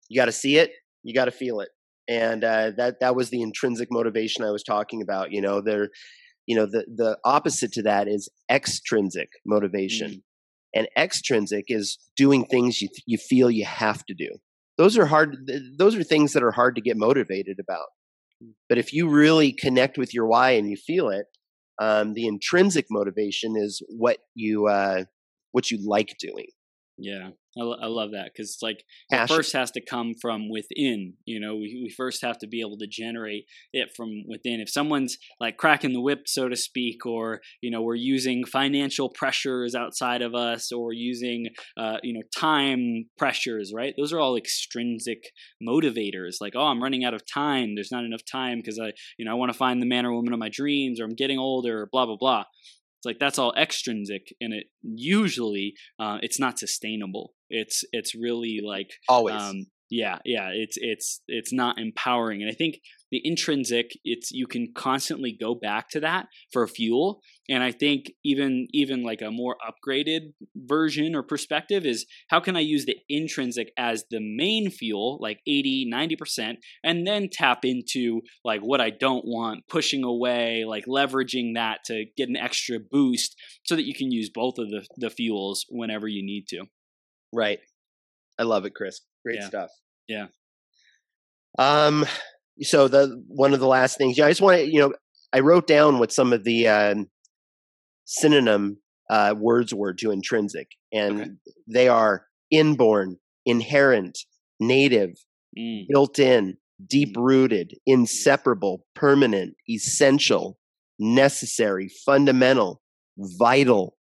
you got to see it you got to feel it and uh that that was the intrinsic motivation i was talking about you know there you know the the opposite to that is extrinsic motivation Mm. and extrinsic is doing things you you feel you have to do those are hard those are things that are hard to get motivated about. But if you really connect with your why and you feel it um, the intrinsic motivation is what you uh, what you like doing. Yeah, I, lo- I love that because like it first has to come from within. You know, we we first have to be able to generate it from within. If someone's like cracking the whip, so to speak, or you know we're using financial pressures outside of us, or using uh, you know time pressures, right? Those are all extrinsic motivators. Like, oh, I'm running out of time. There's not enough time because I you know I want to find the man or woman of my dreams, or I'm getting older, or blah blah blah. It's like that's all extrinsic, and it usually uh, it's not sustainable. It's it's really like always um, yeah, yeah. It's it's it's not empowering, and I think the intrinsic it's you can constantly go back to that for fuel and i think even even like a more upgraded version or perspective is how can i use the intrinsic as the main fuel like 80 90% and then tap into like what i don't want pushing away like leveraging that to get an extra boost so that you can use both of the the fuels whenever you need to right i love it chris great Yeah. stuff Yeah. um so the one of the last things yeah i just want to you know i wrote down what some of the um, synonym uh, words were to intrinsic and Okay. they are inborn inherent native Mm, built in deep rooted inseparable permanent essential necessary fundamental vital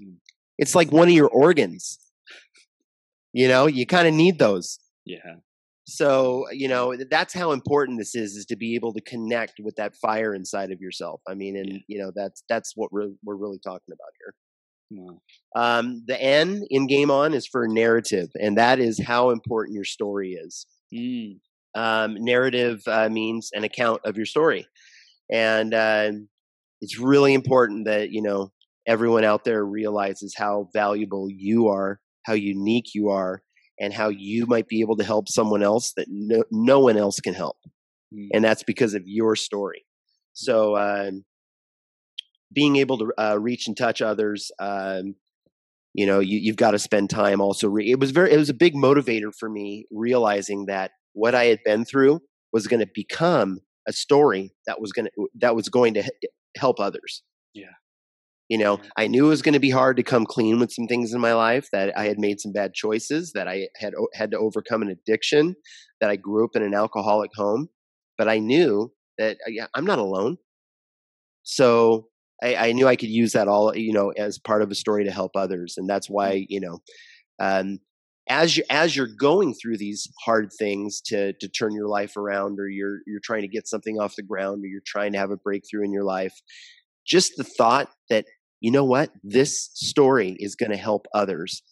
Mm. it's like one of your organs you know you kind of need those. Yeah. So you know that's how important this is is to be able to connect with that fire inside of yourself. I mean and Yeah. you know that's that's what we're, we're really talking about here. Wow. um, the n in game on is for narrative and that is how important your story is. Mm, um, narrative uh, means an account of your story. And uh, it's really important that you know everyone out there realizes how valuable you are how unique you are and how you might be able to help someone else that no, no one else can help. Mm, and that's because of your story. So um, being able to uh, reach and touch others um, you know you, you've got to spend time also re- it was very it was a big motivator for me realizing that what i had been through was going to become a story that was going to that was going to he- help others. Yeah. You know i knew it was going to be hard to come clean with some things in my life that i had made some bad choices that i had had to overcome an addiction that i grew up in an alcoholic home but i knew that uh, yeah, i'm not alone. So I, I knew I could use that all, you know, as part of a story to help others, and that's why, you know, um, as you as you're going through these hard things to to turn your life around, or you're you're trying to get something off the ground, or you're trying to have a breakthrough in your life, just the thought that you know what this story is going to help others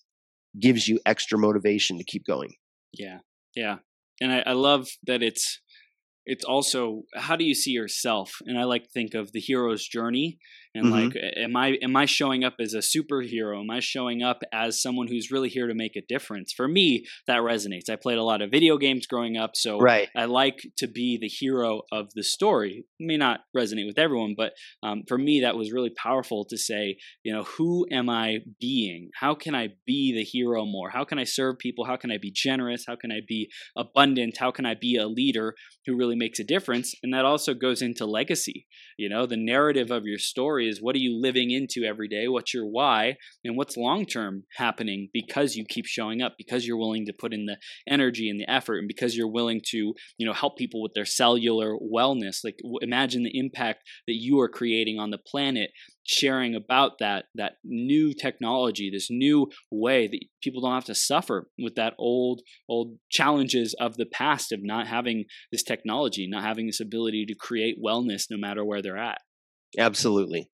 gives you extra motivation to keep going. Yeah, yeah, and I, I love that it's it's also how do you see yourself? And I like to think of the hero's journey and Mhm. like, am I am I showing up as a superhero? Am I showing up as someone who's really here to make a difference? For me, that resonates. I played a lot of video games growing up, so Right. I like to be the hero of the story. It may not resonate with everyone, but um, for me, that was really powerful to say, you know, who am I being? How can I be the hero more? How can I serve people? How can I be generous? How can I be abundant? How can I be a leader who really makes a difference? And that also goes into legacy. You know, the narrative of your story is what are you living into every day? What's your why? And what's long term happening because you keep showing up, because you're willing to put in the energy and the effort, and because you're willing to, you know, help people with their cellular wellness. Like imagine the impact that you are creating on the planet sharing about that that new technology this new way that people don't have to suffer with that old old challenges of the past of not having this technology not having this ability to create wellness no matter where they're at Absolutely.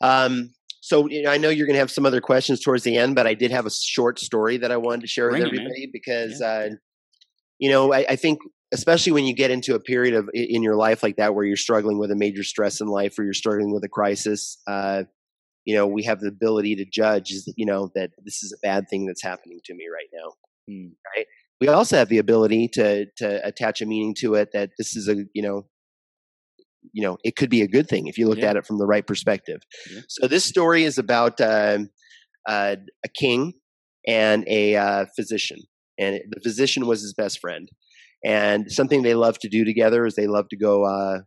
Um, so you know, I know you're going to have some other questions towards the end, but I did have a short story that I wanted to share Bring with it, everybody because, Yeah. uh, you know, I, I think especially when you get into a period of in your life like that where you're struggling with a major stress in life or you're struggling with a crisis, uh, you know, we have the ability to judge, you know, that this is a bad thing that's happening to me right now. Hmm. Right. We also have the ability to to attach a meaning to it that this is a you know you know it could be a good thing if you looked Yeah. at it from the right perspective Yeah. so this story is about um uh, a king and a uh, physician and the physician was his best friend and something they love to do together is they love to go uh,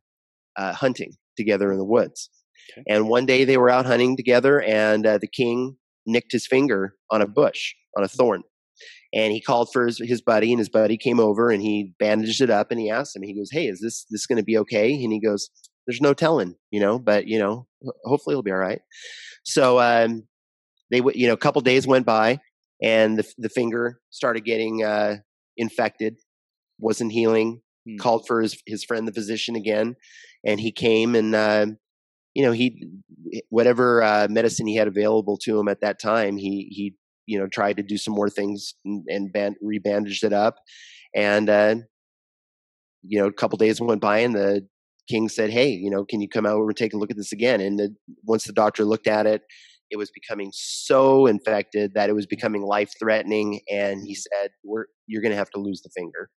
uh, hunting together in the woods Okay. and one day they were out hunting together and uh, the king nicked his finger on a bush on a thorn and he called for his, his buddy and his buddy came over and he bandaged it up and he asked him he goes hey is this this going to be okay and he goes there's no telling you know but you know hopefully it'll be all right so um they you know a couple days went by and the, the finger started getting uh infected wasn't healing Hmm. called for his his friend the physician again and he came and uh, you know he whatever uh, medicine he had available to him at that time he he you know tried to do some more things and, and band, rebandaged it up and uh, you know, a couple days went by and the king said, Hey, you know, can you come out over and take a look at this again? And the, once the doctor looked at it, it was becoming so infected that it was becoming life threatening. And he said, We're, You're going to have to lose the finger.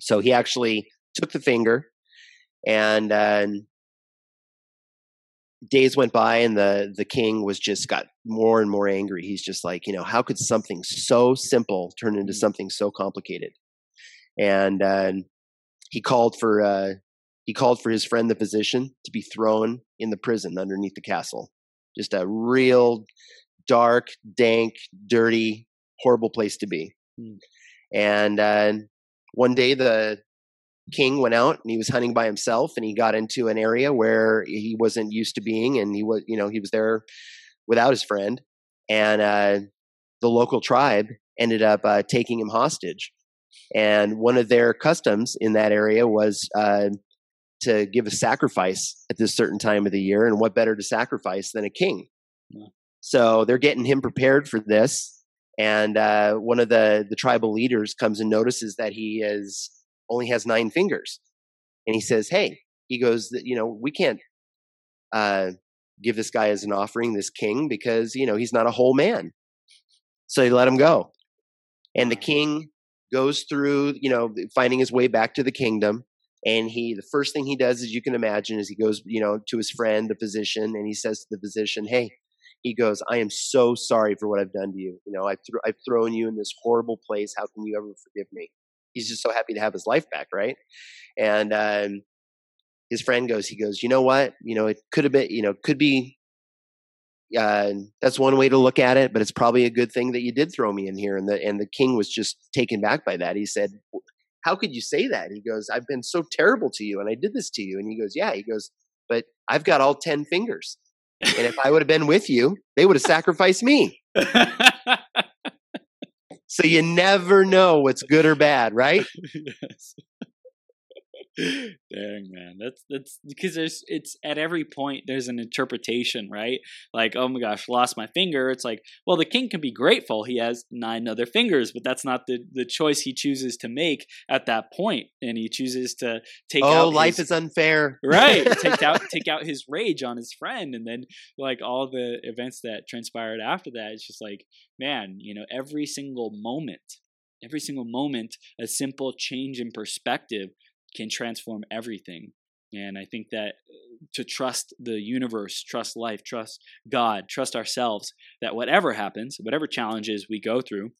So he actually took the finger and uh, days went by and the the king was just got more and more angry he's just like you know how could something so simple turn into mm. something so complicated and uh, he called for uh, he called for his friend the physician to be thrown in the prison underneath the castle just a real dark dank dirty horrible place to be mm. and uh, one day the king went out and he was hunting by himself and he got into an area where he wasn't used to being and he was you know he was there without his friend. And uh, the local tribe ended up uh, taking him hostage. And one of their customs in that area was uh, to give a sacrifice at this certain time of the year. And what better to sacrifice than a king? Yeah. so they're getting him prepared for this. And uh, one of the the tribal leaders comes and notices that he is only has nine fingers. And he says, Hey, he goes, you know, we can't uh, give this guy as an offering, this king, because, you know, he's not a whole man. So he let him go. And the king goes through, you know, finding his way back to the kingdom. And he, the first thing he does, as you can imagine, is he goes, you know, to his friend, the physician, and he says to the physician, Hey, he goes, I am so sorry for what I've done to you. You know, I've, th- I've thrown you in this horrible place. How can you ever forgive me? He's just so happy to have his life back, right? And um, his friend goes, he goes, you know what? You know, it could have been, you know, could be. Uh, that's one way to look at it, but it's probably a good thing that you did throw me in here. And the and the king was just taken back by that. He said, "How could you say that?" He goes, "I've been so terrible to you, and I did this to you." And he goes, "Yeah." He goes, "But I've got all ten fingers, and if I would have been with you, they would have sacrificed me." So you never know what's good or bad, right? yes. Dang man, that's that's because there's it's at every point there's an interpretation, right? Like, oh my gosh, lost my finger. It's like, well, the king can be grateful he has nine other fingers, but that's not the the choice he chooses to make at that point, and he chooses to take. Oh, life his, is unfair, right? take out take out his rage on his friend, and then like all the events that transpired after that. It's just like, man, you know, every single moment every single moment a simple change in perspective can transform everything. And I think that uh, to trust the universe, trust life, trust God, trust ourselves, that whatever happens, whatever challenges we go through,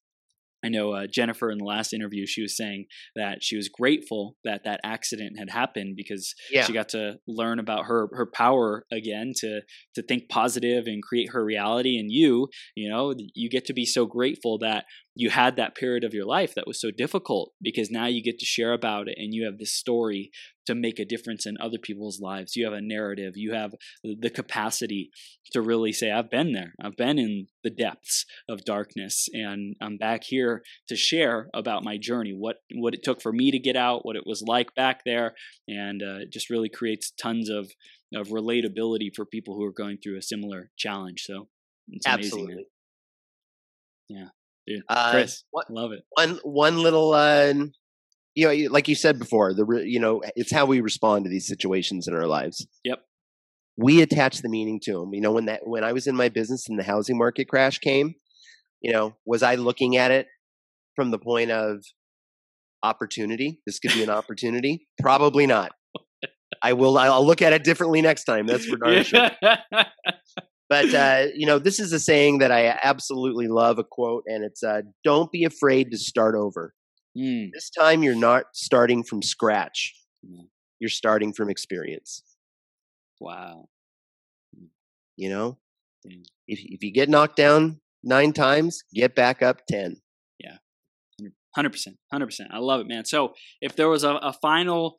I know uh, Jennifer in the last interview, she was saying that she was grateful that that accident had happened because yeah. she got to learn about her her power again to to think positive and create her reality. And you, you know, you get to be so grateful that you had that period of your life that was so difficult because now you get to share about it and you have this story to make a difference in other people's lives. You have a narrative, you have the capacity to really say, I've been there. I've been in the depths of darkness and I'm back here to share about my journey, what, what it took for me to get out, what it was like back there. And uh, it just really creates tons of, of relatability for people who are going through a similar challenge. So it's amazing. Absolutely. Yeah. Dude, uh, Chris, uh, love it. One one little, uh, you know, like you said before, the you know, it's how we respond to these situations in our lives. Yep. We attach the meaning to them. You know, when that when I was in my business and the housing market crash came, you know, was I looking at it from the point of opportunity? This could be an opportunity. Probably not. I will. I'll look at it differently next time. That's for darn sure. But uh, you know, this is a saying that I absolutely love. A quote, and it's uh, "Don't be afraid to start over. Mm. This time, you're not starting from scratch. Mm. You're starting from experience." Wow. Hmm. You know, mm. if if you get knocked down nine times, get back up ten. Yeah, hundred percent, hundred percent. I love it, man. So, if there was a, a final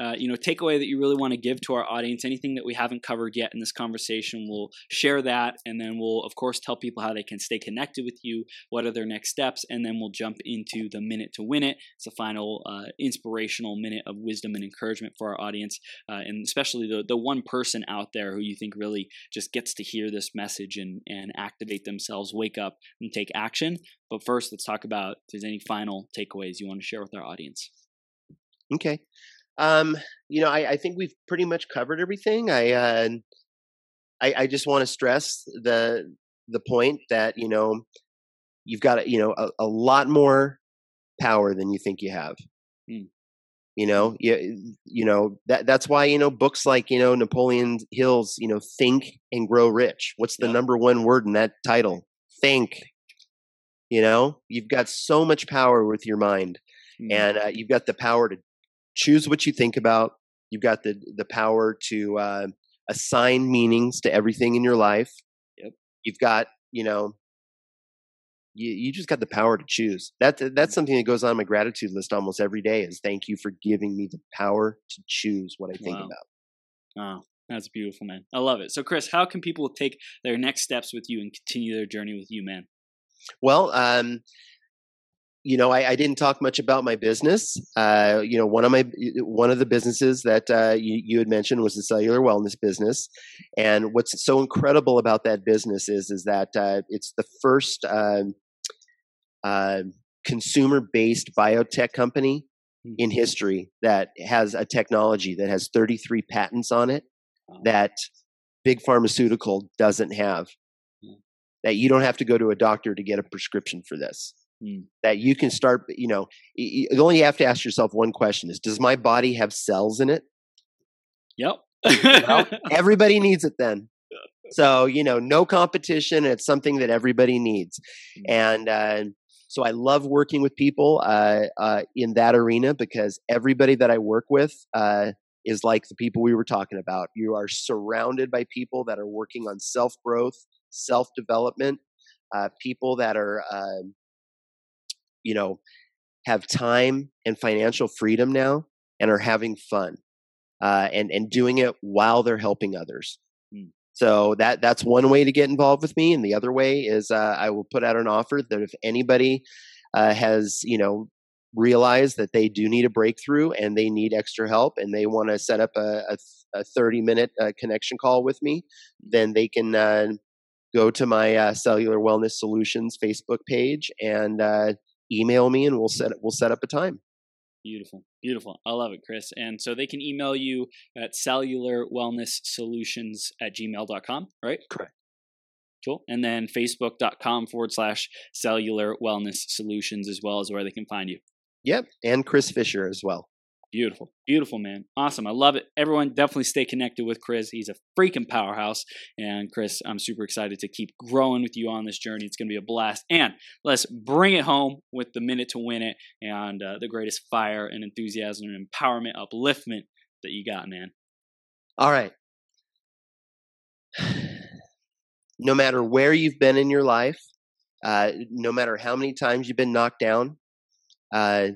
uh, you know takeaway that you really want to give to our audience anything that we haven't covered yet in this conversation we'll share that and then we'll of course tell people how they can stay connected with you what are their next steps and then we'll jump into the minute to win it. It's a final uh, inspirational minute of wisdom and encouragement for our audience uh, and especially the, the one person out there who you think really just gets to hear this message and, and activate themselves wake up and take action. But first let's talk about if there's any final takeaways you want to share with our audience. Okay. Um, you know, I, I think we've pretty much covered everything. I, uh, I, I just want to stress the the point that you know you've got you know a, a lot more power than you think you have. Mm. You know, you, you know that that's why you know books like you know Napoleon Hill's you know Think and Grow Rich. What's the number one word in that title? Think. You know, you've got so much power with your mind, mm. and uh, you've got the power to choose what you think about. You've got the the power to uh, assign meanings to everything in your life. Yep. You've got you know you, you just got the power to choose. That that's something that goes on my gratitude list almost every day. Is thank you for giving me the power to choose what I think wow. about. Oh, that's beautiful, man. I love it. So, Chris, how can people take their next steps with you and continue their journey with you, man? Well, um, you know, I, I, didn't talk much about my business. Uh, you know, one of my one of the businesses that uh, you, you, had mentioned was the cellular wellness business, and what's so incredible about that business is is that uh, it's the first um, uh, consumer based biotech company hmm. in history that has a technology that has 33 patents on it that big pharmaceutical doesn't have. Hmm. That you don't have to go to a doctor to get a prescription for this Mm. That you can start, you know, you only have to ask yourself one question is Does my body have cells in it? Yep. well, everybody needs it then. So, you know, no competition. It's something that everybody needs. Mm. And, uh, so I love working with people uh, uh, in that arena because everybody that I work with uh, is like the people we were talking about. You are surrounded by people that are working on self growth, self development, uh, people that are um, you know, have time and financial freedom now and are having fun uh, and and doing it while they're helping others. Mm. So that that's one way to get involved with me, and the other way is uh, I will put out an offer that if anybody uh, has you know realized that they do need a breakthrough and they need extra help and they want to set up a, a, a 30 minute uh, connection call with me, then they can uh, go to my uh, Cellular Wellness Solutions Facebook page and email me and we'll set we'll set up a time. Beautiful. Beautiful. I love it, Chris. And so they can email you at cellularwellnesssolutions at gmail.com, right? Correct. Cool. And then facebook.com forward slash cellular wellness solutions as well as where they can find you. Yep. And Chris Fisher as well. Beautiful. Beautiful, man. Awesome. I love it. Everyone definitely stay connected with Chris. He's a freaking powerhouse. And Chris, I'm super excited to keep growing with you on this journey. It's going to be a blast. And let's bring it home with the minute to win it and uh, the greatest fire and enthusiasm and empowerment, upliftment that you got, man. All right. No matter where you've been in your life, uh, no matter how many times you've been knocked down, uh,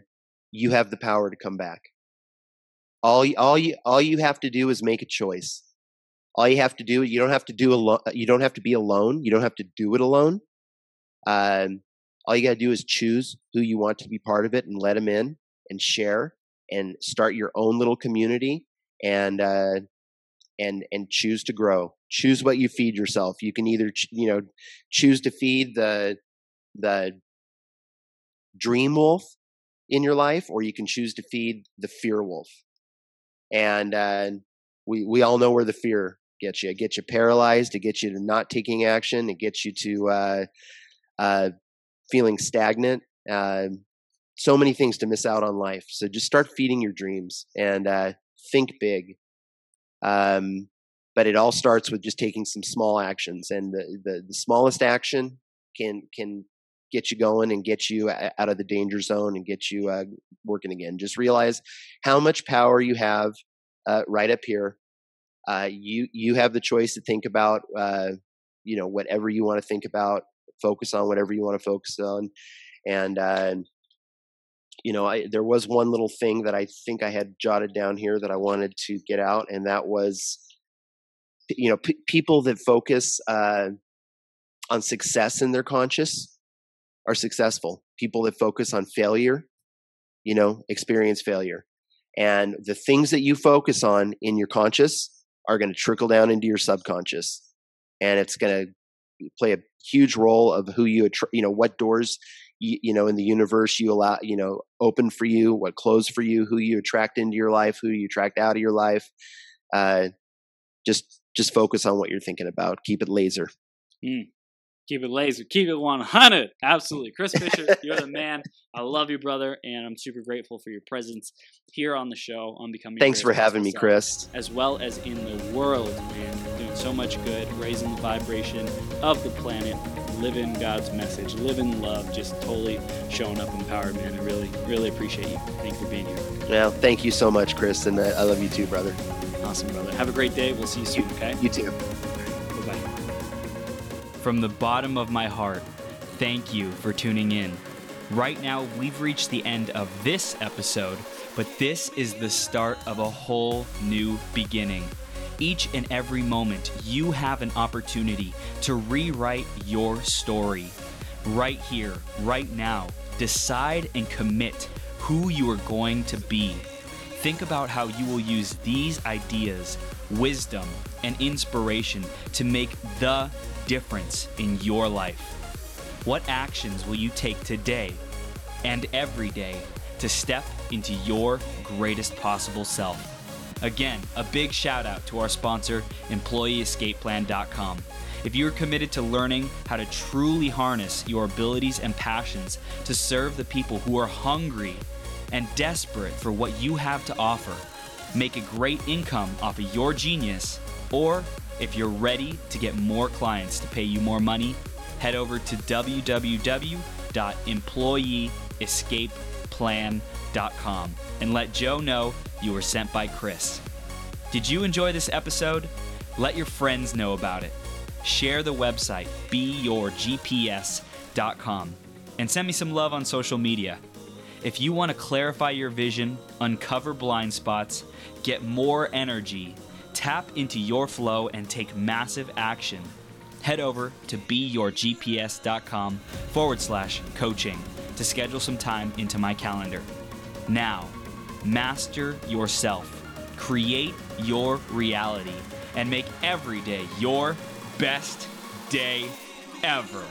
you have the power to come back. All all you all you have to do is make a choice. All you have to do you don't have to do alone. You don't have to be alone. You don't have to do it alone. Um, all you got to do is choose who you want to be part of it and let them in and share and start your own little community and uh, and and choose to grow. Choose what you feed yourself. You can either you know choose to feed the the dream wolf in your life, or you can choose to feed the fear wolf and uh, we we all know where the fear gets you. It gets you paralyzed. It gets you to not taking action. It gets you to uh, uh, feeling stagnant. Uh, so many things to miss out on life. So just start feeding your dreams and uh, think big. Um, but it all starts with just taking some small actions, and the, the, the smallest action can can get you going and get you out of the danger zone and get you uh, working again. Just realize how much power you have uh, right up here. Uh, you you have the choice to think about uh, you know whatever you want to think about, focus on whatever you want to focus on, and uh, you know I, there was one little thing that I think I had jotted down here that I wanted to get out, and that was you know p- people that focus uh, on success in their conscious are successful. People that focus on failure, you know, experience failure. And the things that you focus on in your conscious are going to trickle down into your subconscious. And it's going to play a huge role of who you, you know, what doors you, you know in the universe you allow you know open for you, what closed for you, who you attract into your life, who you attract out of your life. Uh, just just focus on what you're thinking about. Keep it laser. Mm. Keep it laser. Keep it 100. Absolutely. Chris Fisher, you're the man. I love you, brother, and I'm super grateful for your presence here on the show on Becoming Thanks for having me, Chris. As well as in the world, man. Doing so much good, raising the vibration of the planet, living God's message, living love, just totally showing up empowered, man. I really, really appreciate you. Thank you for being here. Well, thank you so much, Chris, and I love you too, brother. Awesome, brother. Have a great day. We'll see you soon, okay? You too. From the bottom of my heart, thank you for tuning in. Right now, we've reached the end of this episode, but this is the start of a whole new beginning. Each and every moment, you have an opportunity to rewrite your story. Right here, right now, decide and commit who you are going to be. Think about how you will use these ideas, wisdom, and inspiration to make the difference in your life. What actions will you take today and every day to step into your greatest possible self? Again, a big shout out to our sponsor, EmployeeEscapePlan.com. If you're committed to learning how to truly harness your abilities and passions to serve the people who are hungry and desperate for what you have to offer, make a great income off of your genius, or if you're ready to get more clients to pay you more money, head over to www.employeeescapeplan.com and let Joe know you were sent by Chris. Did you enjoy this episode? Let your friends know about it. Share the website, beyourgps.com, and send me some love on social media. If you want to clarify your vision, uncover blind spots, get more energy, tap into your flow, and take massive action, head over to beyourgps.com forward slash coaching to schedule some time into my calendar. Now, master yourself, create your reality, and make every day your best day ever.